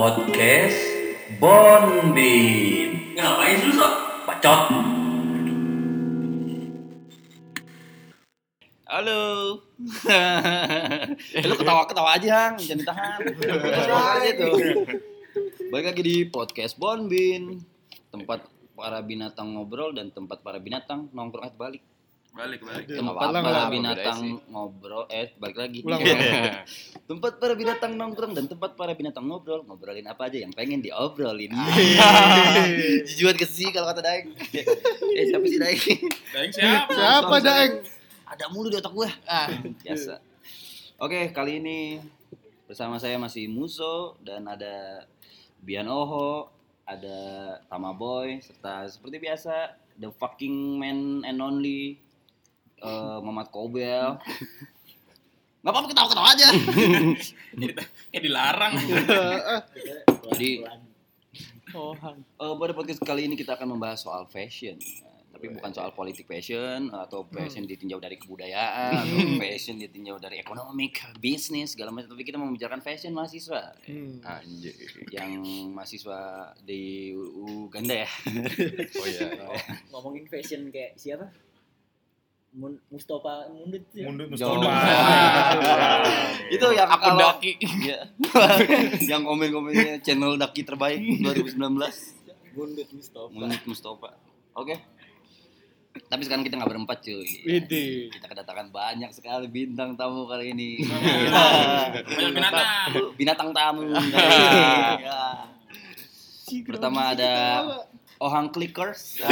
podcast Bonbin. Ngapain lu sok? Bacot. Halo. eh, lu ketawa-ketawa aja, Hang. Jangan ditahan. Ketawa aja tuh. Balik lagi di podcast Bonbin. Tempat para binatang ngobrol dan tempat para binatang nongkrong balik. Balik balik. Tempat ulang, para binatang ngobrol eh balik lagi. Ulang, tempat para binatang nongkrong dan tempat para binatang ngobrol. Ngobrolin apa aja yang pengen diobrolin. Jujur ke sih kalau kata Daeng. eh siapa sih Daeng? Daeng siapa? Siapa Daeng? ada mulu di otak gue. Ah, biasa. Oke, kali ini bersama saya masih Muso dan ada Bian Oho, ada Tama Boy, serta seperti biasa the fucking man and only eh Muhammad Kobel. Gak apa-apa ketawa-ketawa aja. Kayak dilarang. Jadi eh, pada podcast kali ini kita akan membahas soal fashion. Tapi bukan soal politik fashion atau fashion ditinjau dari kebudayaan atau fashion ditinjau dari ekonomi, bisnis segala macam. Tapi kita mau membicarakan fashion mahasiswa. Anjir. Yang mahasiswa di Uganda ya. Oh iya. ngomongin fashion kayak siapa? Mustafa Mundut ya? Mundut. Mustafa. Itu yang Akun kalau- daki. Iya. yang komen-komennya channel daki terbaik 2019. Mundut Mustafa. Munit Mustafa. Oke. Tapi sekarang kita nggak berempat cuy. Widih. Kita kedatangan banyak sekali bintang tamu kali ini. Banyak binatang. Binatang tamu. kali ini. Ya. Pertama ada Ohang Clickers.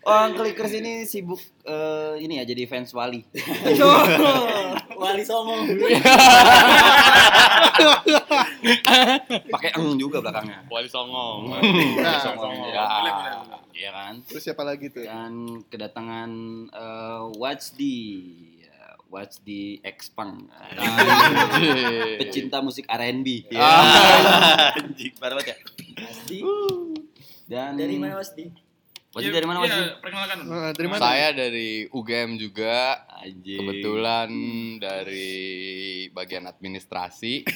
Ohang Clickers ini sibuk eh, ini ya jadi fans Wali. Wali Songo. Pakai eng juga belakangnya. Wali Songong. Nah, Ya, Boleh, boleh. iya kan? Terus siapa lagi tuh? dan kedatangan eh, Watch di Watch di Expang pecinta musik R&B ya anjing parah banget ya Wasdi. dan Dari mana Wasdi? Watch Iya, dari mana Watch Iya, perkenalkan. Nah, dari mana? Saya dari UGM juga. anjing Kebetulan dari bagian administrasi.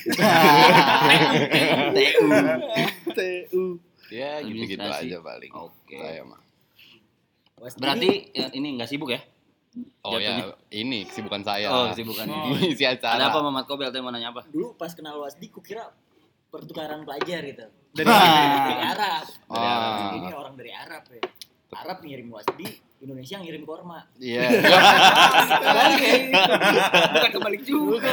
TU TU. ya gitu-gitu aja paling. Oke. Saya mah. Berarti ya, ini nggak sibuk ya Oh Jatuhnya. ya, ini kesibukan saya. oh kesibukan Oh. Isi acara. ada apa Mamat Kobel tadi mau nanya apa dulu pas kenal Wasdi kukira pertukaran pelajar gitu. Dari Dari Arab. Dari Ah. Arab. Ini orang dari Arab ya. Arab ngirim Wasdi, Indonesia ngirim korma. Iya. Kebalik ya. Bukan kebalik juga.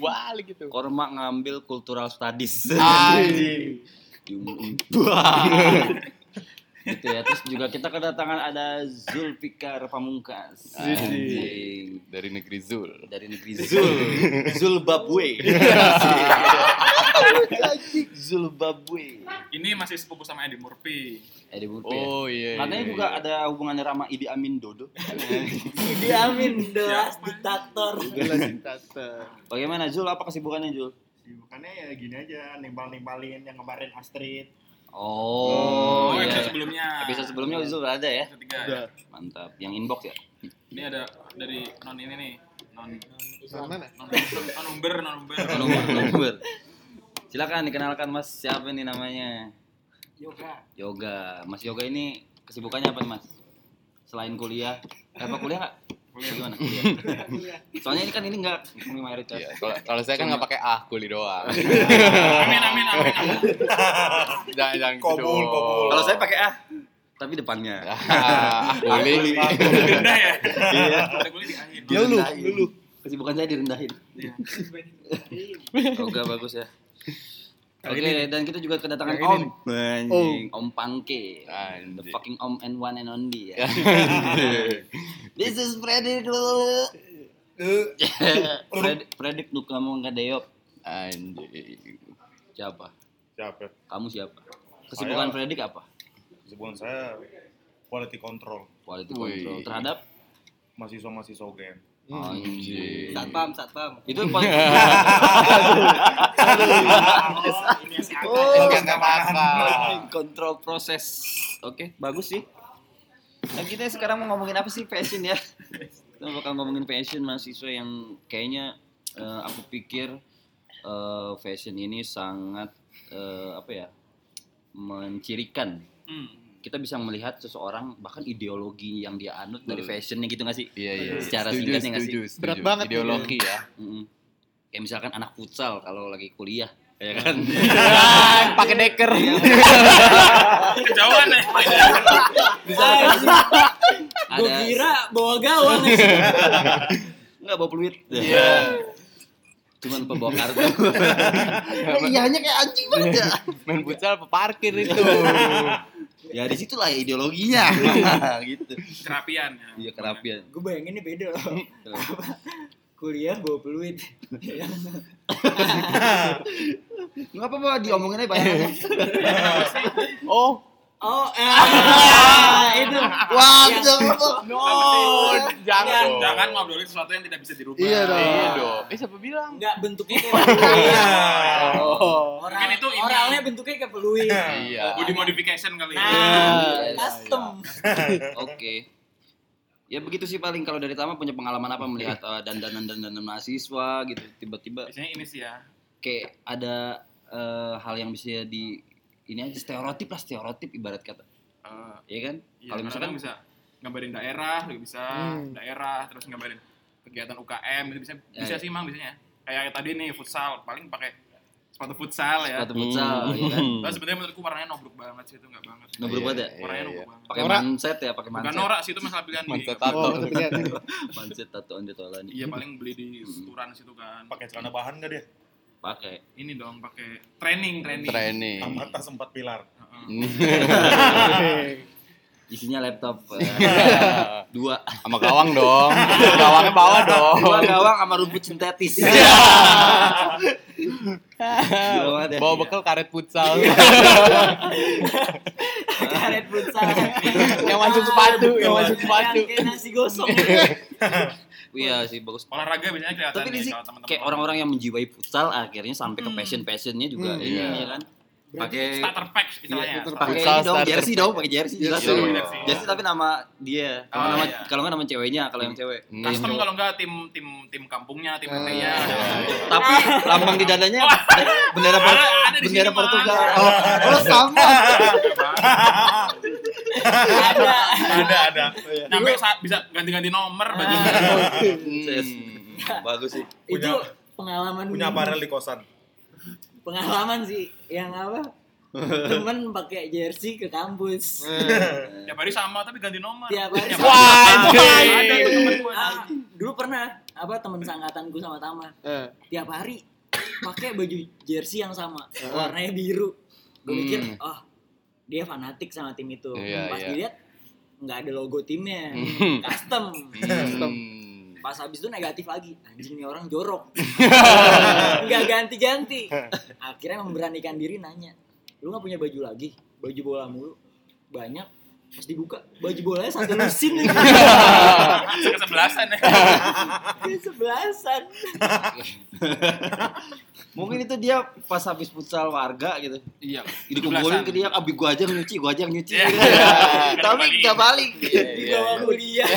Balik gitu. Korma ngambil cultural studies Anjing. gitu ya terus juga kita kedatangan ada Zulfikar Pamungkas anjing Dari negeri Zul. dari negeri Zul Zulbabwe Zulbabwe Ini masih sepupu sama Eddie Murphy. Eddie Murphy Oh iya. katanya iya, juga iya. ada hubungannya sama Idi Amin Dodo Idi Amin das diktator. Jelas diktator. bagaimana Zul apa kesibukannya Zul Sibukannya ya gini aja, nimbal-nimbalin yang kemarin Astrid. oh, Oh, iya. episode sebelumnya. episode sebelumnya Zul ada ya Ketiga. Udah. mantap yang inbox ya Ini ada dari non ini nih. Non Dari mana? non non umber, non umber. nomor nomor silakan dikenalkan Mas siapa nih namanya Yoga. Yoga. Mas Yoga ini kesibukannya apa nih, Mas? Selain kuliah, eh, apa kuliah nggak? Kuliah gimana? Kuliah. Soalnya ini kan ini nggak ini mayoritas. Iya, kalau kalau saya kan nggak pakai ah kuli doang. Amin amin amin. amin. jangan jangan gitu Kobul, kobul. Kalau saya pakai ah, tapi depannya. Ah, kuli. Rendah ya. Iya. Kuliah di akhir. Lulu, lulu. Kesibukan saya direndahin. Iya. Yoga bagus ya. Oke, Kali dan kita juga kedatangan Om. ini Anjing, Om Pangke. The fucking Om and one and only ya. This is Fredrik Fred, Fredrik lu kamu nggak deyop. Anjing. Siapa? Siapa? Kamu siapa? Kesibukan Fredrik apa? Kesibukan saya quality control. Quality Wih. control terhadap Mahasiswa-mahasiswa UGM. Anjing. Satpam, satpam. itu quality Oh, nggak apa-apa. control proses. Oke, bagus sih. Nah, kita sekarang mau ngomongin apa sih fashion ya? Kita bakal ngomongin fashion mahasiswa yang kayaknya eh, aku pikir eh, fashion ini sangat eh, apa ya mencirikan Hmm. Kita bisa melihat seseorang bahkan ideologi yang dia anut dari fashionnya gitu nggak sih Iya iya. Secara Setuju, singkatnya nggak sih? setuju. Berat banget nih. Ideologi ya. Mm-mm. kayak misalkan anak futsal kalau lagi kuliah ya kan Pakai deker. Kejauhan ya. Gue ada kira bawa gawang nggak bawa peluit Iya. Cuman pembawa kartu? Iya hanya kayak anjing banget ya. Main futsal apa parkir itu. ya di situlah ya ideologinya. Gitu. Kerapian ya. iya kerapian. Gue bayangin ini beda. Loh. Kuliah bawa peluit. nggak apa-apa diomongin aja banyak. Oh, Oh, eh, itu. wah Yang- jangan no, Jangan. jangan. ngobrolin sesuatu yang tidak bisa dirubah. Iya dong. Iya dong. Eh siapa bilang? Enggak bentuknya kayak peluit. Oh. Oral, Mungkin itu ini. oralnya bentuknya kayak peluit. Iya. Body modification kali ya. Nah, Iya, custom. Oke. Ya begitu sih paling kalau dari Tama punya pengalaman apa melihat eh, dandanan-dandanan mahasiswa gitu tiba-tiba Biasanya ini sih ya. kayak ada eh, hal yang bisa di ini aja stereotip lah stereotip ibarat kata. Eh, Ya kan? Iya, kalau misalkan bisa gambarin daerah, juga bisa Hmm. daerah, terus gambarin kegiatan UKM, itu bisa Ya, bisa ya. sih mang biasanya. Kayak tadi nih futsal, paling pakai sepatu futsal ya. sepatu futsal ya kan. Tapi sebenarnya menurutku warnanya nobruk banget sih itu nggak banget. Nggak berubah ya? Warnanya Iya, nobruk iya. banget. Pakai manset ya, pakai Bukan manset. norak sih itu masalah pilihan Manset tato. Oh. Manset tato on the Iya paling beli di seturan situ kan. Pakai celana bahan nggak dia? Pakai. Ini dong pakai training training. Training. Sama tas empat pilar. Heeh. Isinya laptop eh, dua. Sama gawang dong. Gawangnya bawa dong. Dua gawang sama rumput sintetis. Banget ya. Bawa bekal karet futsal. Karet futsal. Yang masuk sepatu, yang masuk sepatu. Yang kayak nasi gosong. Iya sih bagus. Olahraga biasanya kelihatan Tapi di teman-teman. kayak orang-orang yang menjiwai futsal akhirnya sampai ke Hmm. passion passionnya juga Hmm, ini iya. ya kan. Pakai starter pack istilahnya. Iya, pakai ini dong jersey dong, pakai jersey jelas Jersey. dong. Jersey. Jersey tapi nama dia. Kalau Oh, nama iya. kalau nggak nama ceweknya, kalau yang cewek. Hmm. Custom kalau enggak tim tim tim kampungnya, tim Eh, RT-nya. Tapi lambang di dadanya bendera bendera Portugal. Oh, oh sama. Ada. ada ada. Saat bisa ganti-ganti nomor baju. Hmm. Bagus sih. Itu Punya- pengalaman Punya aparel di kosan. Pengalaman sih yang apa temen pakai jersey ke kampus Tiap hari sama tapi ganti nomor. Tiap hari sama. Wah, Ada. Ah, dulu pernah apa temen sangkatanku sama Tama Eh, tiap hari pakai baju jersey yang sama warnanya biru gue mikir Hmm. oh dia fanatik sama tim itu Iya, pas iya. dilihat nggak ada logo timnya Hmm. custom Hmm. Pas habis itu negatif lagi. Anjing nih orang jorok. Nggak ganti-ganti. Akhirnya memberanikan diri nanya lu nggak punya baju lagi? Baju bola mulu. Banyak pas dibuka. Baju bolanya satu lusin nih. Kesebelasan ya. sebelasan Mungkin itu dia pas habis futsal warga gitu. Iya. Dikumpulin ke dia, abi gua aja nyuci, gua aja nyuci. Iya. Tapi nggak balik. Iya, di iya, bawah iya. kuliah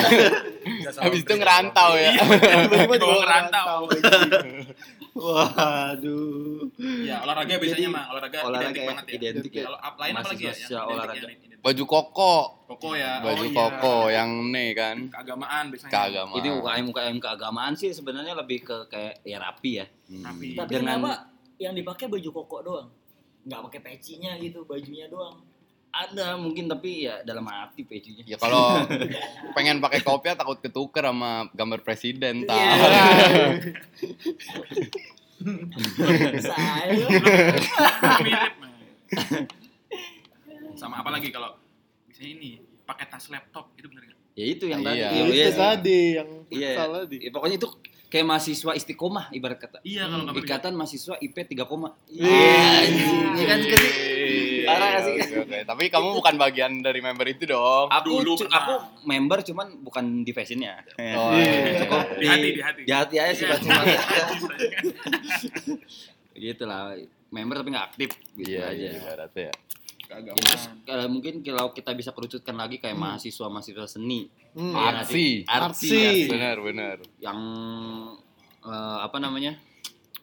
Habis itu ngerantau ya. tiba-tiba Bawa dibawa ngerantau. Waduh. Iya, olahraga biasanya mah, olahraga, Olahraga identik ya, banget ya. identik ya. Kalau up- lain apa lagi ya? Yang olahraga. yang identik. Baju koko, Koko ya. baju oh, iya. koko yang nih kan. keagamaan biasanya. Keagamaan. Ini UKM UKM keagamaan sih sebenarnya lebih ke kayak ya rapi ya. Hmm. Tapi tapi Dengan- kenapa yang dipakai baju koko doang nggak pakai pecinya gitu bajunya doang Ada mungkin tapi ya dalam hati pejunya. Ya kalau pengen pakai kopiah takut ketuker sama gambar presiden tak. Iya. mirip. Nah. Sama apa lagi kalau biasanya ini pakai tas laptop itu bener nggak? Ya itu yang tadi. Iya. Iya, itu iya sih. tadi yang Iya. futsal tadi Ya, pokoknya itu kayak mahasiswa istiqomah ibarat kata. Iya kalau pergi. Ikatan mahasiswa IP 3 koma. Iya. Iya kan sih? Parah sih? Oke, oke. Tapi kamu bukan bagian dari member itu dong. Aku Dulu cu- aku member cuman bukan di fashionnya. Oh, iya. Cukup Di hati, di hati. Di hati aja sih Iya. sifatnya. gitu lah. Member tapi nggak aktif gitu Iya, aja. iya, ibaratnya ya. Ya, Keagamaan. terus, eh, mungkin kalau kita bisa kerucutkan lagi kayak mahasiswa mahasiswa seni, Hmm. Iya artsy, Artsy. artsy. Benar, benar. yang eh, apa namanya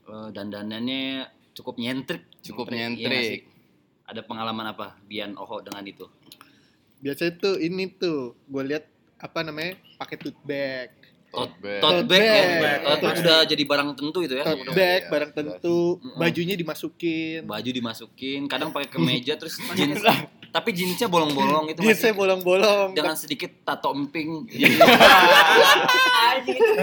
eh, dandanannya cukup nyentrik. Cukup Iya nyentrik. sih? Ada pengalaman apa Bian Oho dengan itu? Biasanya tuh ini tuh gue lihat apa namanya pakai tote bag. Tote bag. Tote Tote bag, ya. bag. Tote bag udah jadi barang tentu itu ya. Tote bag iya, barang tentu, bajunya dimasukin. Baju dimasukin, kadang pakai kemeja terus jeans. tapi jeansnya bolong-bolong itu masih bolong-bolong. dengan sedikit tato emping. Anjing itu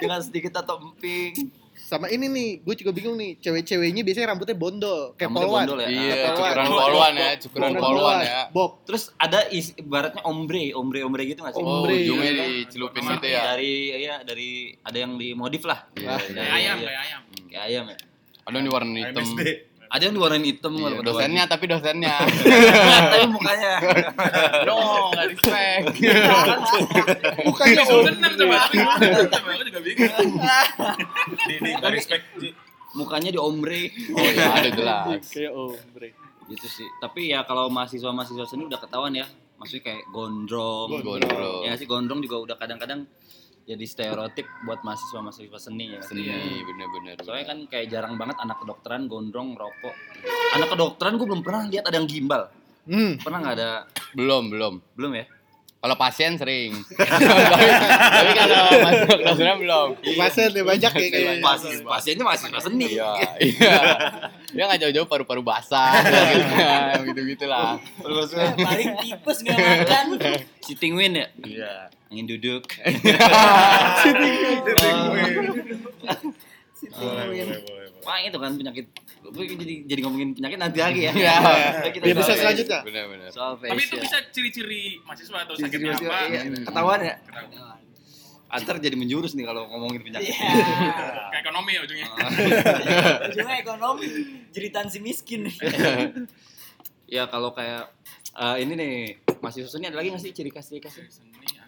dengan sedikit tato emping. Sama ini nih, gue juga bingung nih. Cewek-ceweknya biasanya rambutnya bondol, kayak Rambutnya polwan. bondol ya? Iya, cukuran polwan ya, cukuran polwan ya. Bob. Terus ada is, ibaratnya ombre, ombre ombre gitu nggak sih? Oh, Ombre, ujungnya iya. dicelupin gitu ya. Dari ya dari ada yang dimodif lah. Iya, Ah, iya. Kayak ayam, Iya. kayak ayam. Kayak ayam ya. Ada yang diwarnain hitam. Ada yang diwarnain hitam Iya, kalau dosennya tapi dosennya. tapi mukanya. no, enggak respect. Bukannya Bisa om. bener coba. Aku juga bingung. Di respect. Mukanya di ombre. Oh ya, ada jelas. Kayak ombre. gitu sih. Tapi ya kalau mahasiswa-mahasiswa seni udah ketahuan ya. Maksudnya kayak gondrong. Gondrong. Ya sih gondrong juga udah kadang-kadang jadi stereotip buat mahasiswa-mahasiswa seni ya. Seni, bener-bener. Soalnya kan kayak jarang banget anak kedokteran gondrong rokok. Anak kedokteran gue belum pernah lihat ada yang gimbal. Hmm. Pernah nggak ada? belum, belum. Belum ya? Kalau pasien sering. tapi, tapi kalau masuk dosennya belum. Pasien deh banyak ya kayaknya. Pas, pasiennya mahasiswa seni. Iya, iya. Dia nggak jauh-jauh paru-paru basah, gitu-gitu lah. Paling tipes gak makan. Sitting win ya? Iya. Angin duduk. Boleh, boleh, boleh. Wah itu kan penyakit. Gue jadi jadi ngomongin penyakit nanti lagi ya. Iya. Kita Biar bisa selanjutnya. Bener-bener. Soal Tapi itu fashion. bisa ciri-ciri mahasiswa atau Ciri-ciri sakitnya mahasiswa, apa? iya. Ketahuan ya? Antar jadi menjurus nih kalau ngomongin penyakit. Iya. Kayak ekonomi ya ujungnya. Ujungnya ekonomi. Jeritan si miskin. ya kalau kayak eh, ini nih masih susunnya ada lagi nggak sih ciri khas ciri khasnya?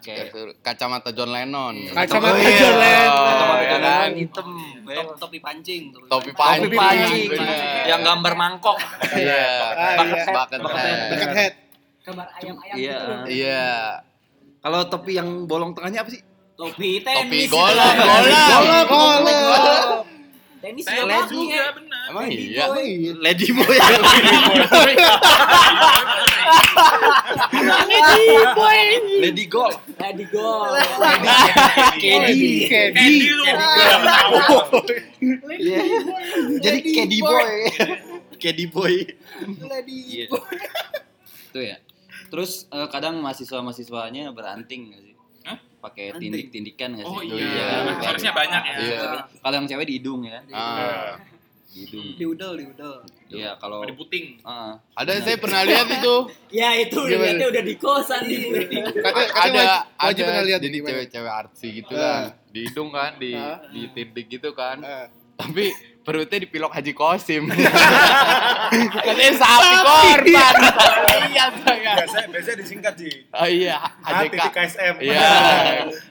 Kayak Kacamata John Lennon. Kacamata Oh, iya. John Lennon. kacamata Iya John? Lennon hitam. ya. topi pancing Topi Topi pancing. pancing. bener. Yang gambar mangkok. Iya. Ah, Bucket iya. bucket Bucket. Bucket head. Kabar ayam-ayam Iya. gitu. Iya. Kalau topi yang bolong tengahnya apa sih? Topi Topi tenis. golong, Golok, golong. golok. Tenis juga juga benar. Emang iya. Lady boy. Lady Gold. Lady gol. Kedi. Kedi. lu. Iya. Jadi Kedi boy. Kedi boy. Iya. Itu ya. Terus eh, kadang mahasiswa-mahasiswanya beranting nggak sih? Hah? Pakai tindik-tindikan nggak sih? Oh iya. iya, harusnya banyak ya. Iya. Kalau yang cewek di hidung ya. Ah. Di hidung. di udel di udel Iya, kalau Di puting. Heeh. Ada saya pernah lihat itu. Ya itu lihatnya udah di kosan di Katanya, katanya ada ada pernah lihat jadi cewek-cewek artsy gitu Ah. kan di hidung kan di Ah. di tindik gitu kan Ah. tapi perutnya dipilok Haji Kosim katanya sapi korban iya saya Biasanya biasanya disingkat Ji. oh iya HJK di KSM. Iya.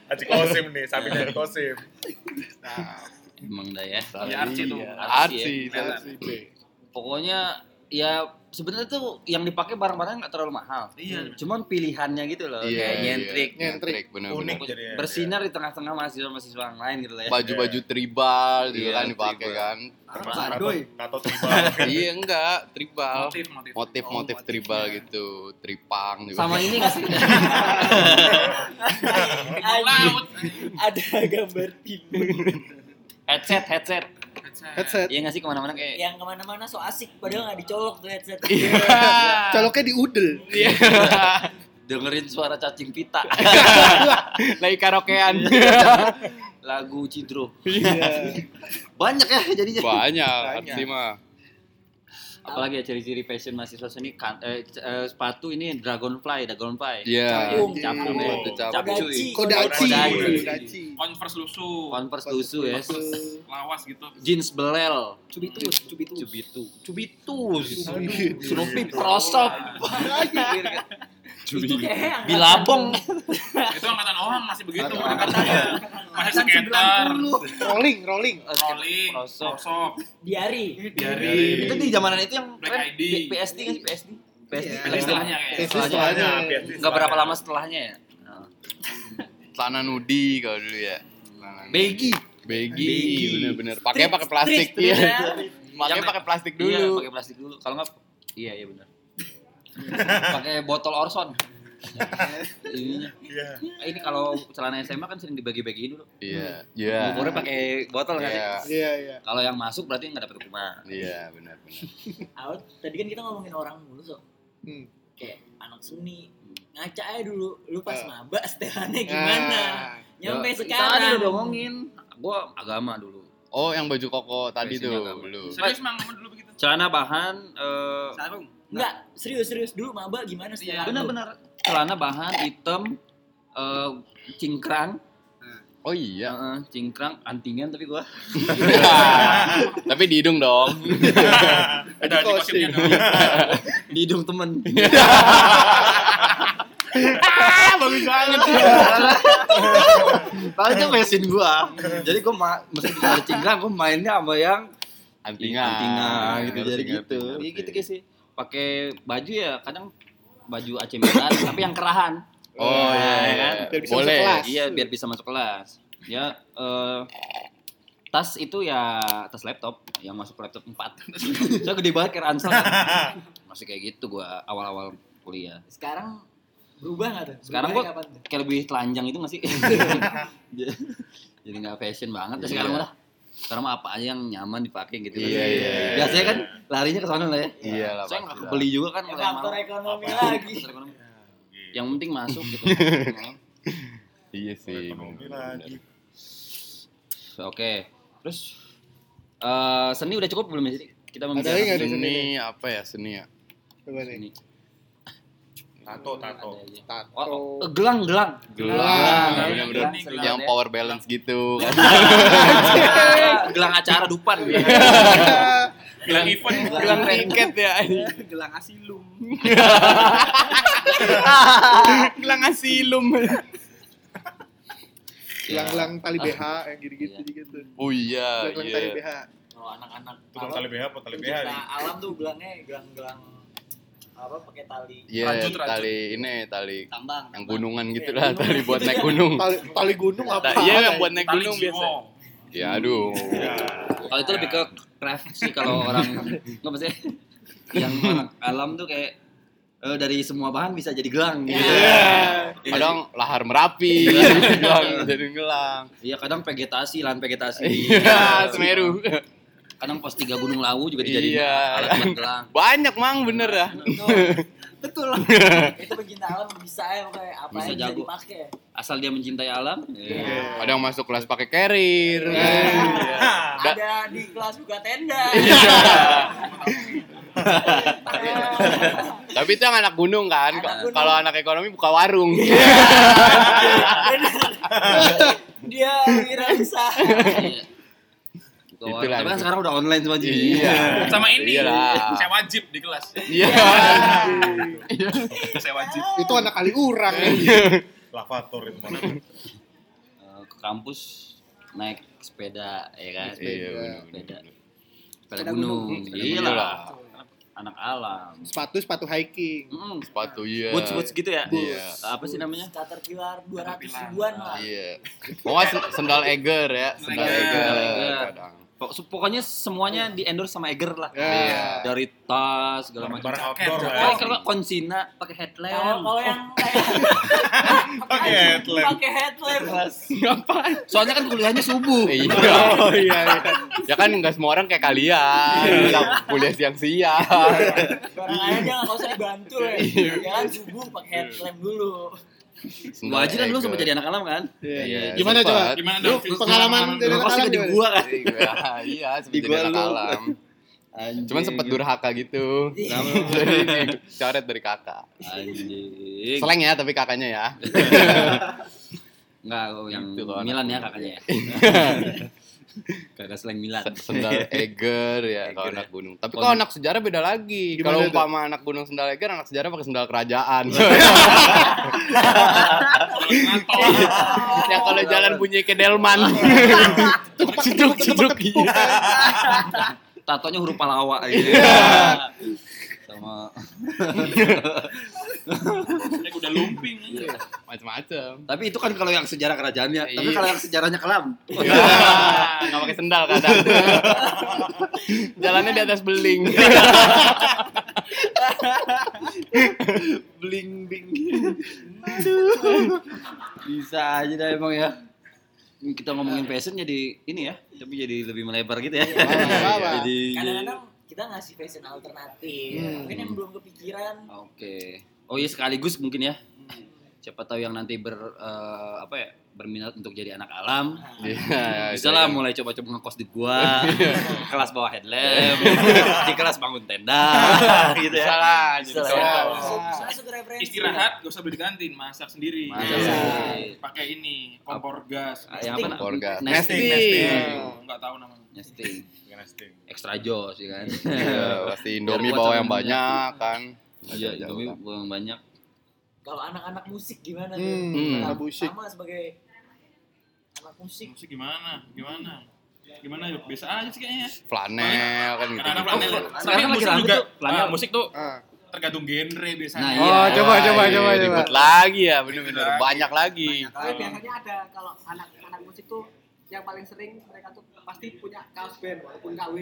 Haji Kosim nih, sapinya Haji Kosim. Emang dah ya. Ya, artsy tuh. Iya, Artsy artsy ya. Pokoknya ya sebenarnya tuh yang dipakai barang-barang nggak terlalu mahal. Iya. Cuman pilihannya gitu loh, iya kayak iya. nyentrik. nyentrik bener Unik bener jadi. Bersinar di tengah-tengah mahasiswa-mahasiswa yang lain gitu lah ya. baju-baju tribal gitu Iya, kan dipakai tribal. kan Tato, tato tribal. iya enggak tribal Motif, motif. motif-motif tribal gitu tripang juga Sama ini nggak sih? Ada gambar timun headset, headset. Headset. Iya nggak sih ke mana-mana kayak yang ke mana-mana so asik padahal nggak dicolok tuh headset. Coloknya di udel. Iya. dengerin suara cacing pita. lagi karaokean Lagu Cidro. Iya. Banyak ya jadinya. banyak Banyak. arti mah Apalagi ya ciri-ciri fashion mahasiswa seni kan, eh, c- eh, sepatu ini dragonfly, dragonfly. Iya. Capung. Capung Iya. ya. Capung. Kodachi. Kodachi. Converse lusuh. Converse lusuh ya. Lawas gitu. Jeans belel. cubitus cubitus Cubitu. Cubitus. Snoopy prosop. Itu kayak Bilabong. Itu angkatan orang masih begitu pendekatannya. Masih skater, Rolling, rolling. rolling, Prosop. prosop, diari. diari. Itu di zamanan itu yang Black keren ID. P- PSD kan sih PSD. PSD. Istilahnya kayak. Setelahnya. setelahnya. Enggak berapa lama setelahnya ya. Nah. celana nudi kalau dulu ya. Baggy. Begi, bener-bener. Pakai pakai plastik. Iya. ya. Pakai Yang- pakai plastik Iya, dulu. pakai plastik dulu. Kalau nggak, iya iya benar. Pakai botol Orson. Ininya. Iya. Eh, Ini kalau celana SMA kan sering dibagi-bagiin dulu. Iya, iya. Ukurnya pakai botol kan? Iya, Iya, iya. Kalau yang masuk berarti nggak dapet hukuman. iya, benar benar. Out, tadi kan kita ngomongin orang mulu so. Hmm. Kayak anak seni. Ngaca aja dulu, lu pas Ah. maba setelannya gimana? Ah. Nyampe Ya, sekarang. Tadi udah ngomongin. Gua agama dulu. Oh, yang baju koko tadi tuh, belum. Serius mang dulu begitu. Celana bahan eh Sarung. Enggak, serius serius dulu maba gimana Iya, setelan lu? benar-benar celana bahan hitam eh cingkrang, Oh iya. Heeh, cingkrang antingan tapi gua Tapi di hidung dong. Ada di kostumnya dong. di hidung temen. Bagus banget. Kalau itu mesin gua. Jadi gua ma mesti cingkrang gua mainnya sama yang Antingan. antingan gitu jadi gitu. Iya gitu guys sih. Pakai baju ya kadang baju AC Milan tapi yang kerahan. Oh Nah, iya, ya iya. kan? Biar bisa Boleh. masuk kelas. Iya, biar bisa masuk kelas. Ya eh tas itu ya tas laptop yang masuk ke laptop 4. Saya gede banget kayak ransel. Masih kayak gitu gua awal-awal kuliah. Sekarang berubah nggak tuh? Sekarang gua kayak lebih telanjang itu gak sih? Jadi nggak fashion banget ya sekarang Iya. udah. Sekarang apa aja yang nyaman dipakai gitu. Iya, iya, iya. Biasanya kan larinya ke sana lah ya. Iya lah, Saya nggak kebeli juga kan Ya, faktor ekonomi Apa? lagi. Faktor ekonomi. Yang penting masuk gitu. Iya sih. Ekonomi lagi. Oke. Terus eh seni udah cukup belum ya sih? Kita di sini? Seni apa ya seni ya? Coba nih. Seni. Tato, tato. Tato. Oh, oh, gelang, gelang. Gelang, Gelang, bener-bener gelang, gelang, yang ya. power balance gitu. gelang acara dupan. Gelang event. Gelang tiket ya. Gelang asilum. Gelang asilum. Gelang-gelang tali BH yang gitu-gitu Iya. gitu. Oh iya, Gelang-gelang tali iya. BH. Kalau anak-anak Tukang tali BH apa tali BH alam tuh gelangnya gelang-gelang apa pakai tali. Iya, Rajut, rajut. tali ini tali Tambang. yang gunungan gitu lah, tali buat naik gunung. Tali, tali gunung apa? Iya yang buat naik Tali gunung biasa. Ya aduh. Kalau itu lebih ke craft sih kalau orang nggak maksudnya yang anak alam tuh kayak eh, dari semua bahan bisa jadi gelang gitu. Iya. Kadang lahar merapi, gelang jadi gelang. Iya kadang vegetasi, lahan vegetasi. Iya, Semeru. Kadang pos tiga gunung lawu juga dijadiin Iya. alat buat gelang. Banyak mang bener ya. Betul. itu pecinta alam bisa ya pokoknya apa Bisa yang bisa jago. dipakai. ya. Asal dia mencintai alam. Iya. Kadang masuk kelas pakai carrier. Iya. Da- Ada di kelas buka tenda. Tapi itu yang anak gunung kan. Anak gunung. Kalau anak ekonomi buka warung. Dia wirausaha. Iya. Itulah Tapi kan sekarang udah online semua jadi. Iya. Sama ini. Iyalah. Saya wajib di kelas. Iya. Saya wajib. Itu anak kali urang. Lavator itu mana? Eh, ke kampus naik sepeda ya kan. Iya, Sepeda. Sepeda. Sepeda gunung. Iya lah. Anak alam. Sepatu sepatu hiking. Mm. Sepatu iya. Boots boots gitu ya. Iya. Apa sih namanya? Caterpillar 200 ribuan lah. Iya. Mau nggak sen- sendal Eger ya, sendal. Eger. Sendal Eger. kadang. Pok- Pokoknya semuanya di endorse sama Eger lah. Iya. Dari tas segala macam. Barang outdoor lah Kalau ya. kalau konsina pakai headlamp. kalau yang kayak Pakai headlamp. pakai headlamp. Ngapain? Soalnya kan kuliahnya subuh. Iya. Oh iya iya. Ya kan nggak semua orang kayak kalian, Nggak kuliah siang-siang. Barang aja jangan nggak usah dibantu ya. Jangan subuh pakai headlamp dulu. Gua aja kan lu sempat jadi anak alam kan? Iya. Iya, Gimana sempet. coba? Gimana Lu pengalaman dari anak pasti alam di gimana? gua kan. Iya, iya, sempat Di jadi anak alam. Anjing. Cuman sempat durhaka gitu. Jadi coret dari kakak. Anjing. Seleng ya tapi kakaknya ya. Enggak, yang Gitu Milan ya kakaknya ya. Kakak seleng Milan. Sendal Eger ya kalau anak gunung. Tapi Kalau- anak sejarah beda lagi. Kalau umpama anak gunung sendal Eger, anak sejarah pakai sendal kerajaan. ya kalau jalan bunyi ke Delman. Ceduk iya. Tatonya huruf Palawa gitu. Sama Kayak udah lumping. Iya. Macam-macam. tapi itu kan kalau yang sejarah kerajaannya tapi Iya. kalau yang sejarahnya kelam Nggak pakai sendal kadang. Jalannya di atas beling. bling bling aduh bisa aja dah emang ya kita ngomongin fashion jadi ini ya tapi jadi lebih melebar gitu ya apa-apa. jadi Kadang-kadang kita ngasih fashion alternatif. Hmm. Mungkin yang belum kepikiran. oke oh iya sekaligus mungkin ya siapa tahu yang nanti ber eh, apa ya berminat untuk jadi anak alam Iya, bisa lah mulai coba-coba ngekos di gua kelas bawa headlamp di kelas bangun tenda gitu Bisa ya lah, jadi Bisa lah ya. Masuk, referensi. Istirahat gak usah beli kantin, masak sendiri. Masak Iya. sendiri. Pakai ini, kompor gas. Yang apa nak? Orgas. nesting Nesting. nesting Enggak tahu namanya. Nesting Nesting. extra jos ya kan Iya, pasti Indomie bawa yang banyak kan. iya Jauh-jauh Indomie kan. buang banyak Kalau anak-anak musik gimana Hmm, tuh? anak musik. Sama sebagai anak musik. Musik gimana? Gimana? Gimana yuk? Biasa aja sih kayaknya. Flanel kan gitu. Karena flanel. Oh, Tapi sekarang musik juga. flanel. musik tuh Ah. tergantung genre biasanya. Nah, Oh, iya. coba coba Iya, coba coba. Ribut lagi ya, bener-bener banyak lagi. Tapi biasanya ada kalau anak-anak musik tuh yang paling sering mereka tuh pasti punya kaos band walaupun KW.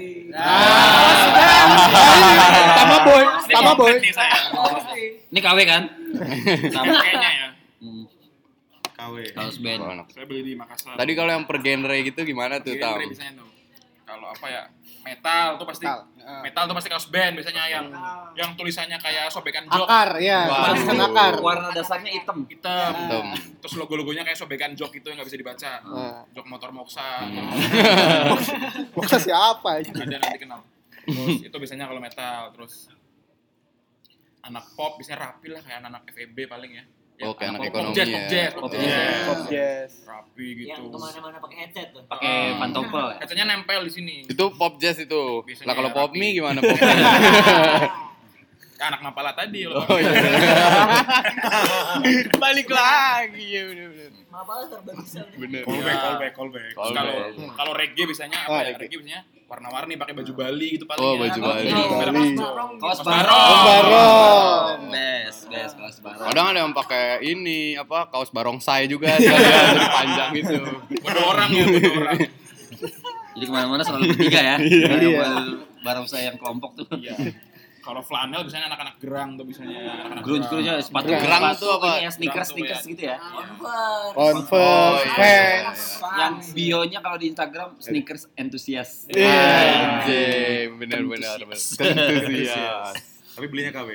Sama boy, Ini sama boy. ini KW kan sama Kayaknya ya. Hmm, KW. kaos band. Saya beli di Makassar. Tadi kalau yang per genre gitu gimana tuh, Tam? tuh. Kalau apa ya? Metal tuh pasti Metal. Ah. metal tuh pasti kaos band biasanya yang yang tulisannya kayak sobekan jok Akar ya, tulisan akar. warna dasarnya hitam hitam. Tam. Terus logo-logonya kayak sobekan jok itu yang nggak bisa dibaca. Ah. Jok motor moksa. Masa siapa? Ada nanti kenal. Terus itu biasanya kalau metal, terus anak pop biasanya rapi lah kayak anak-anak FEB paling ya. Ya, Oke, anak pop, ekonomi jazz, ya. pop jazz, pop jazz. jazz. Pop jazz. Rapi gitu. Yang ke mana-mana pakai headset tuh. pakai pantopel ya Katanya nempel di sini. Itu pop jazz itu. Biasanya Lah kalau pop mie gimana pop? Anak napala tadi loh. Oh iya. Balik lagi ya bener-bener. Maaf serba bisa. Bener. Callback, callback, callback. Kalau kalau reggae biasanya apa Ah, ya? reggae. Reggae biasanya warna-warni pakai baju Bali gitu paling. Oh, ya. baju Bali. ini, Bali. merah Barong kaos Kaos barong barong. Barong. bes bes kaos barong Kadang ada yang pakai ini apa kaos barongsai juga sekalian dari panjang itu. Bodo orang ya, bodo orang. jadi ke mana-mana selalu bertiga ya Iya. barong saya yang kelompok tuh Iya. Kalau flanel biasanya anak-anak gerang tuh biasanya. anak-anak grunge gerang. grunge sepatu Gerang sepatu tuh apa? ya, sneakers Gerang sneakers gitu ya Converse. Converse, Oh, iya. fans. yang bionya kalau di Instagram sneakers enthusiast Iya. Anjing, benar-benar. Tentusias. Tapi belinya KW.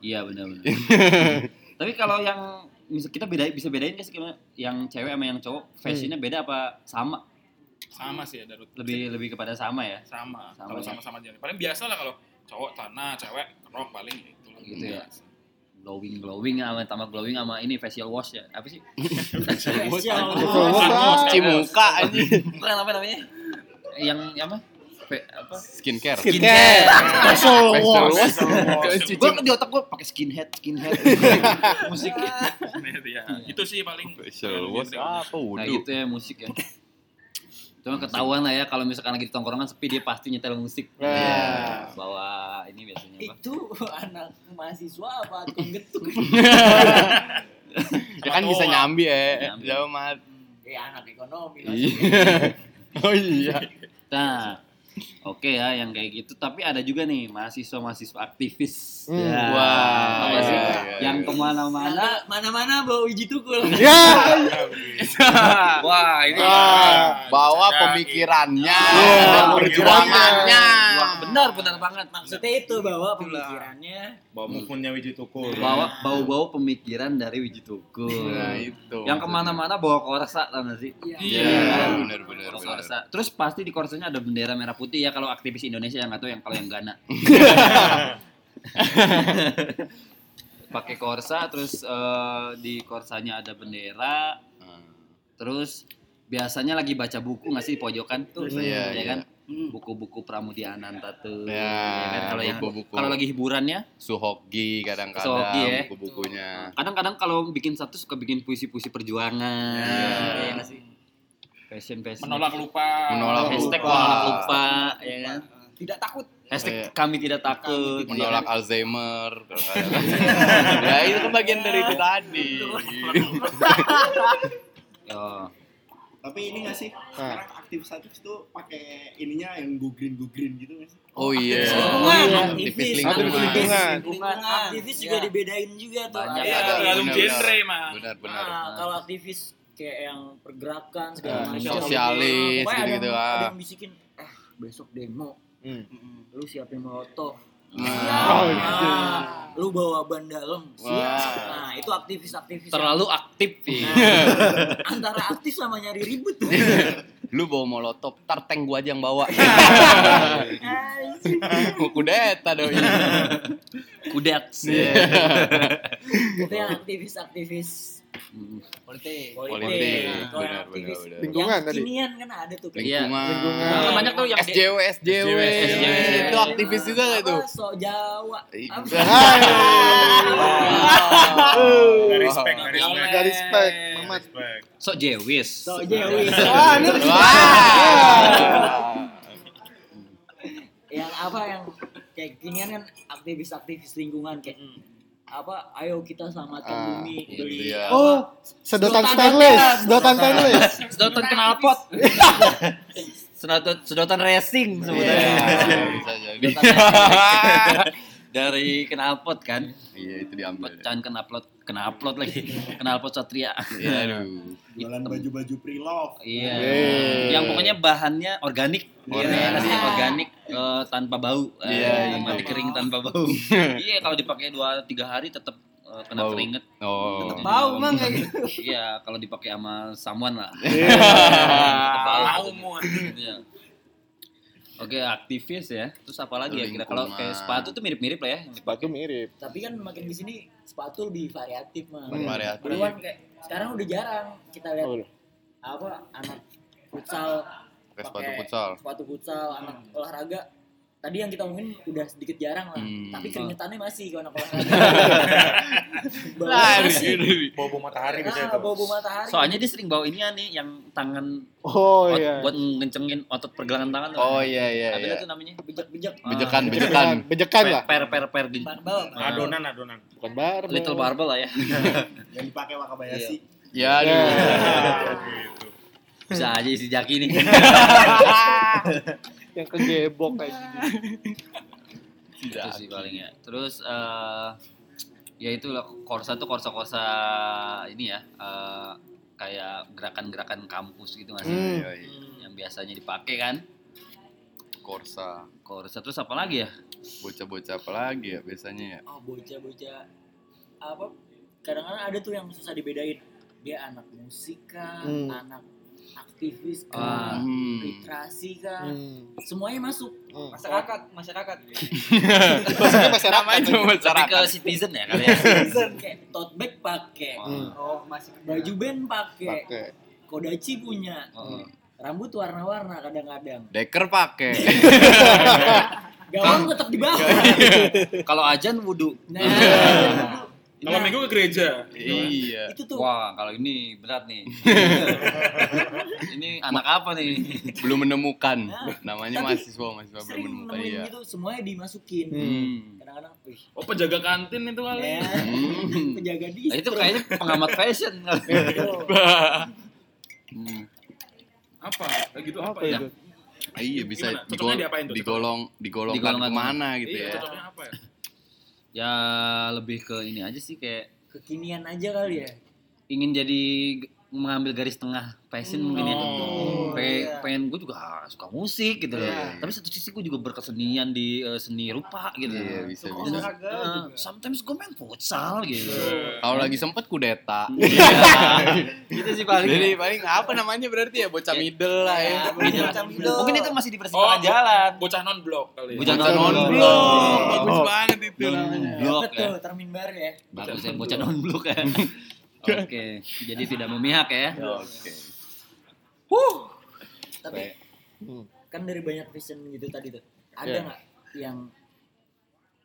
iya benar-benar tapi kalau yang kita beda bisa bedain nggak sih gimana yang cewek sama yang cowok fashionnya beda apa sama Sama sih ya Darut. lebih lebih kepada sama ya sama. Sama Kalau ya. sama-sama aja. Paling biasa lah kalau cowok celana, cewek rok paling gitu lah. Gitu ya. glowing glowing sama tambah glowing sama ini facial wash ya apa sih facial wash. Cuci muka anjing. bukan apa namanya yang apa apa Skincare. Skincare. Facial Facial wash. gue di otak gue pakai skinhead skinhead musik ya. Itu sih paling Facial wash apa nah wudhu? gitu ya musik ya cuma ketahuan lah ya kalau misalkan lagi di tongkrongan sepi dia pasti nyetel musik Nah. bawa ini biasanya apa Itu anak mahasiswa apa tukang getuk? Ya kan bisa nyambi ya. Nyambi. Jauh mat. Ya anak ekonomi. Iya. Oh iya. Nah, oke ya yang kayak gitu. Tapi ada juga nih mahasiswa-mahasiswa aktivis. Hmm. Ya, Wah, apa sih? iya, iya, yang iya. ke mana-mana. Mana mana bawa uji tukul. Ya. Wah, ini Wah. Bawa Jadi. pemikirannya, Iya, perjuangannya. Wah, benar benar banget. Maksudnya itu bawa pemikirannya. Bawa move-nya Wiji Tukul. Bawa bau-bau pemikiran dari Wiji Tukul. Nah, itu. yang ke mana-mana bawa korsa tau gak sih? Iya. Iya, benar benar Bawa benar. korsa. Terus pasti di korsanya ada bendera merah putih ya kalau aktivis Indonesia yang atau yang kalau yang Ghana. Pakai korsa terus eh, di korsanya ada bendera, Hmm. terus biasanya lagi baca buku nggak sih di pojokan tuh Iya, ya iya. kan buku-buku Pramudia Ananta tuh Ya, ya kan? kalau yang kalau lagi hiburannya Suhoki kadang-kadang Suhoki, ya. buku-bukunya. kadang-kadang kalau bikin satu suka bikin puisi-puisi perjuangan Ya. ya nggak sih fashion fashion menolak lupa. Menolak hashtag lupa. menolak lupa ya kan Tidak takut. Hashtag kami tidak takut. menolak Alzheimer kalau nggak ada. ya itu kan bagian dari itu tadi Oh. Tapi ini nggak sih? Sekarang aktivis-aktivis tuh pakai ininya yang go green go green gitu nggak sih? oh iya aktivis lingkungan Aktivis lingkungan. Lingkungan. Aktivis juga Iya. dibedain juga tuh. Banyak. Ada Iya, benar, genre, benar. mah. benar benar Nah, kalau aktivis kayak yang pergerakan segala Ah, macam. sosialis Pokoknya ada gitu-gitu yang- lah. Ada yang bisikin, eh besok demo, Hmm. lu siapin molotov. Nah. Oh, gitu. Nah, lu bawa ban dalam. Siap. Nah, itu aktivis-aktivis. Terlalu aktif. Nah, antara aktif sama nyari ribut. lu bawa molotov tar tank gua aja yang bawa mau kudeta doi Kudet. itu yang aktivis-aktivis Politik. politik. politik benar benar aktivis benar Lingkungan tadi. kekinian kan ada tuh Iya. lingkungan Lingkungan. Nah, banyak tuh yang SJW SJW SJW. itu aktivis juga gak tuh apa sok Jawa Iya. Respect, respect. Respect, Respect. sok Jewis. sok Jawi Wah, ini Wah. yang apa yang kayak kekinian kan aktivis-aktivis lingkungan kayak apa ayo kita selamatkan Ah, bumi beli iya. apa, Oh, sedotan stainless, sedotan stainless. Sedotan knalpot. sedotan sedotan racing Iya, sebenarnya. bisa jadi Dari knalpot kan. iya itu diambil Jangan knalpot, knalpot lagi. Knalpot Satria. iya aduh Jualan baju-baju pre-love. Iya. Yeay. Yang pokoknya bahannya organik. Organik. Iya, nasi organik eh, tanpa bau. Iya, iya. mati kering tanpa bau. iya, kalau dipakai 2 3 hari tetap eh, kena Bau. keringet. oh Bau emang kayak gitu. Iya, kalau dipakai sama samuan lah. Mau. Iya. Oke, aktivis ya. Terus apa lagi ya kira kalau kayak sepatu tuh mirip-mirip lah ya. Sepatu mirip. tapi kan makin di sini sepatu lebih variatif mah Hmm. Variatif. Dulu kan kayak sekarang udah jarang kita lihat Oh, apa anak futsal Pakai sepatu futsal. sepatu futsal anak olahraga tadi yang kita omongin udah sedikit jarang lah Hmm. tapi keringetannya masih kalau anak olahraga Bau Lah, masih Bobo matahari ah, bau bau matahari Soalnya dia sering bawa ini nih yang tangan Oh ot- iya. buat ngencengin otot pergelangan tangan. tuh. oh iya iya Apa iya itu namanya? bejek-bejek Ah, bejekan bejekan Bejekan, bejekan lah. Per per per di barbel Ah, Adonan, adonan. Bukan barbel. Little barbel lah ya. Yang dipakai Wakabayashi. ya aduh Bisa aja si Jaki nih. Yang kegebok kayak gini. itu sih paling ya. Terus eh ya itulah korsa tuh korsa-korsa ini ya eh, kayak gerakan-gerakan kampus gitu nggak sih? Hmm. Iya, iya. Yang biasanya dipakai kan. Korsa Korsa terus apa lagi ya? bocah-bocah apa lagi ya biasanya ya oh bocah-bocah apa kadang-kadang ada tuh yang susah dibedain dia anak musik kan Hmm. anak aktivis Ah. kan Hmm. literasi kan Hmm. semuanya masuk Hmm. Masyarakat, masyarakat. Maksudnya masyarakat. namanya cuma masyarakat ke citizen ya kali ya. kayak tote bag pakai Hmm. Oh, masih baju band pakai kodachi punya Oh. rambut warna-warna kadang-kadang deker pakai gawang tetap di bawah Kalau ajan wudhu. nah, Kalau nah, minggu ke gereja. iya itu tuh Wah, kalau ini berat nih. ini anak apa nih? belum menemukan Nah, namanya tapi mahasiswa mahasiswa belum sering menemukan iya gitu semuanya dimasukin Hmm. kadang-kadang wih Oh, penjaga kantin itu kali. ya, Hmm. penjaga Nah, distro itu kayaknya pengamat fashion. Betul. Hmm. Apa? Kayak gitu apa, Apa ya? itu? Ah, iya bisa Gimana? Cocoknya digol- diapain tuh? digolong digolongkan Digolongkan ke mana gitu Iya, ya cocoknya apa ya? Ya lebih ke ini aja sih kayak kekinian aja kali ya? ingin jadi mengambil garis tengah fashion mungkin ya. Oh, Pe- iya. pengen gue juga suka musik gitu loh. Iya. Tapi satu sisi gue juga berkesenian di eh, seni rupa gitu. Iya, bisa, Suka bisa. Dan, eh, sometimes gue main futsal gitu. kalau lagi sempet kudeta gitu sih paling. jadi paling apa namanya berarti ya bocah middle lah ya Iya. Macam itu. Mungkin itu masih di Oh, persimpangan jalan. Bocah non blok kali. ya? Bocah bocah non non-blok. blok bagus Oh. banget itu namanya Blok betul ya. termin baru ya Bagus ya bocah non blok ya. Oke, jadi tidak memihak ya. oke tapi Hmm. kan dari banyak fashion gitu tadi tuh ada Iya. nggak yang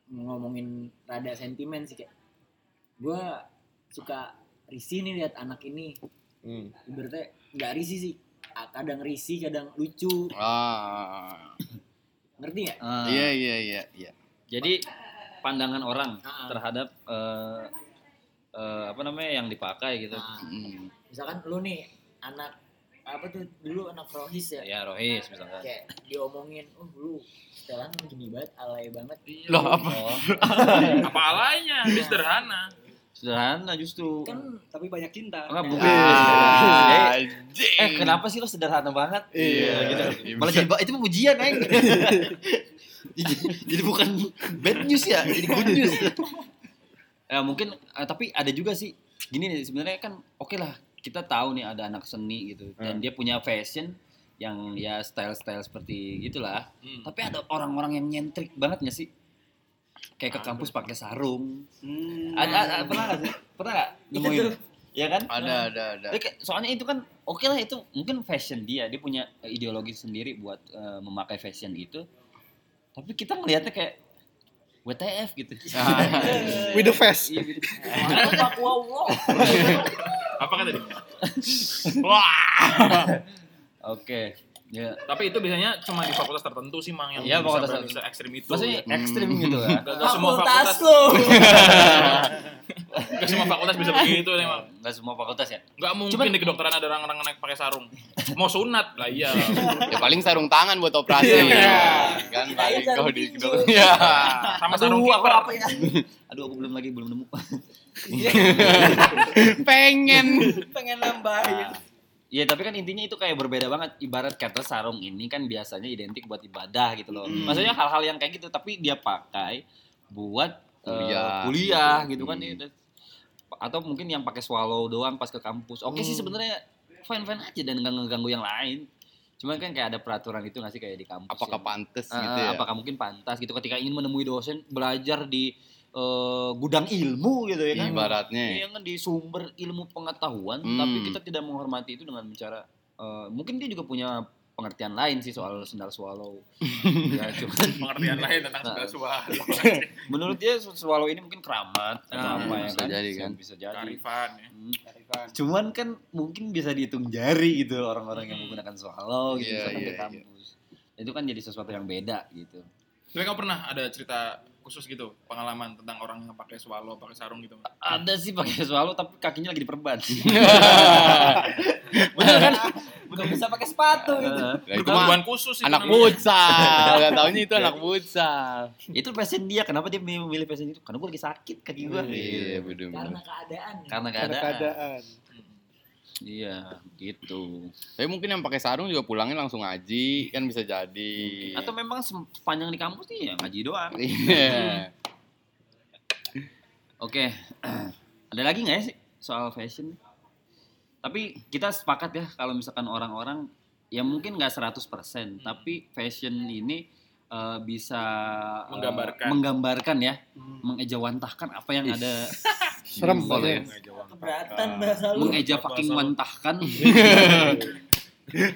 ngomongin rada sentimen sih kayak gua suka risih nih lihat anak ini Hmm. ibaratnya nggak risih sih Ah, kadang risih kadang lucu ah Ngerti nggak? Ah, Iya iya iya iya. Jadi pandangan orang Ah. terhadap eh, eh, apa namanya yang dipakai gitu. Nah, Mm. misalkan lu nih anak apa tuh dulu anak rohis ya Ya Rohis misalkan. kayak diomongin oh lu setelan gini banget alay banget Loh apa? Oh, Apa alanya? Dia sederhana. sederhana justru. kan Tapi banyak cinta. Enggak bukan. Ah, Eh, eh kenapa sih lo sederhana banget? Iya. gitu. Malah jadi itu pujian, Neng. jadi, jadi bukan bad news ya, jadi good news. Ya mungkin eh, tapi ada juga sih gini nih sebenarnya kan oke lah kita tahu nih ada anak seni gitu dan dia punya fashion yang ya style-style seperti gitulah. Hmm. Tapi ada orang-orang yang nyentrik banget gak sih? Kayak ke Ada. kampus pakai sarung. Hmm. Ada, ada pernah gak sih? Pernah gak nemuin? Ya kan? Ada ada ada. Kayak- soalnya itu kan oke lah itu mungkin fashion dia dia punya eh, ideologi sendiri buat eh, memakai fashion itu tapi kita melihatnya kayak WTF gitu With the face. Iya, gitu. Pak wow wow Apa kan tadi? oke ya Tapi itu biasanya cuma di fakultas tertentu sih mang yang Iya, bisa, fakultas bisa tertentu. ekstrim itu. maksudnya Hmm. ekstrim gitu ya Gak, gak semua fakultas fakultas, lu gak semua fakultas bisa begitu emang. nggak semua fakultas ya Gak mungkin Cuman- di kedokteran ada orang-orang naik pakai sarung. Mau sunat lah iya. Ya paling sarung tangan buat operasi. Iya. Kan Kirain paling kau di tinju. Iya. Sama sarung aduh aku kiper. apa ya aduh aku belum lagi belum nemu Pengen. pengen nambahin Iya tapi kan intinya itu kayak berbeda banget ibarat kata sarung ini kan biasanya identik buat ibadah gitu loh Hmm. maksudnya hal-hal yang kayak gitu tapi dia pakai buat eh, Kuliah. kuliah gitu kan Hmm. ya. atau mungkin yang pakai swallow doang pas ke kampus oke sih Hmm. sebenarnya fine fine aja dan nggak ngeganggu yang lain cuman kan kayak ada peraturan itu nggak sih kayak di kampus Apakah yang- pantas Ah, gitu ya? apakah mungkin pantas gitu ketika ingin menemui dosen belajar di eh, gudang ilmu gitu ya kan Ibaratnya. Iya kan di sumber ilmu pengetahuan, Hmm. tapi kita tidak menghormati itu dengan bicara eh, mungkin dia juga punya pengertian lain sih soal sendal swallow. ya, cuman Pengertian lain tentang Nah. sendal swallow. menurut dia swallow ini mungkin keramat atau Ah, apa ya bisa kan? jadi kan. Bisa jadi. Karifan ya. Hmm. Cuman kan mungkin bisa dihitung jari gitu orang-orang yang Hmm. menggunakan swallow gitu misalkan iya, di kampus. Itu kan jadi sesuatu yang beda gitu. Tapi kamu pernah ada cerita khusus gitu pengalaman tentang orang yang pakai swallow, pakai sarung gitu? Ada sih pakai swallow tapi kakinya lagi diperban. Bener kan? udah bisa pakai sepatu gitu Lah, itu Bukan khusus itu anak futsal. Gak taunya itu anak futsal. itu passion dia kenapa dia memilih passion itu karena gue lagi sakit kaki gue Iya, bener karena keadaan karena Karena keadaan keadaan. Iya gitu. Tapi mungkin yang pakai sarung juga pulangnya langsung ngaji, kan bisa jadi. atau memang sepanjang di kampus nih ya ngaji doang. Iya. oke ada lagi nggak ya sih soal fashion? Tapi kita sepakat ya kalau misalkan orang-orang ya mungkin nggak 100% tapi fashion ini eh, bisa eh, Menggambarkan. menggambarkan ya mengejawantahkan apa yang ada Serem banget. keberatan bahasa lu. Mengeja fucking wantahkan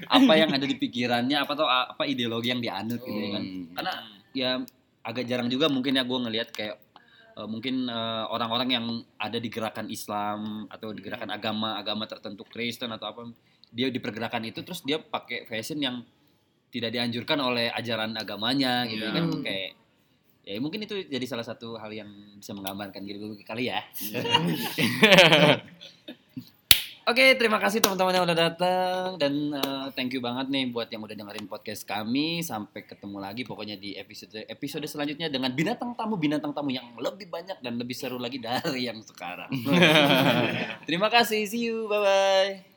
apa yang ada di pikirannya apa atau apa ideologi yang dianut gitu ya kan. Hmm. karena ya agak jarang juga mungkin ya gue ngelihat kayak eh, mungkin eh, orang-orang yang ada di gerakan Islam atau di gerakan agama agama tertentu Kristen atau apa dia di pergerakan itu terus dia pakai fashion yang tidak dianjurkan oleh ajaran agamanya gitu Iya. kan. Kayak ya mungkin itu jadi salah satu hal yang bisa menggambarkan gitu kali ya Oke, terima kasih teman-teman yang udah datang dan eh, thank you banget nih buat yang udah dengerin podcast kami. Sampai ketemu lagi pokoknya di episode episode selanjutnya dengan binatang tamu binatang tamu yang lebih banyak dan lebih seru lagi dari yang sekarang. terima kasih, see you, bye bye.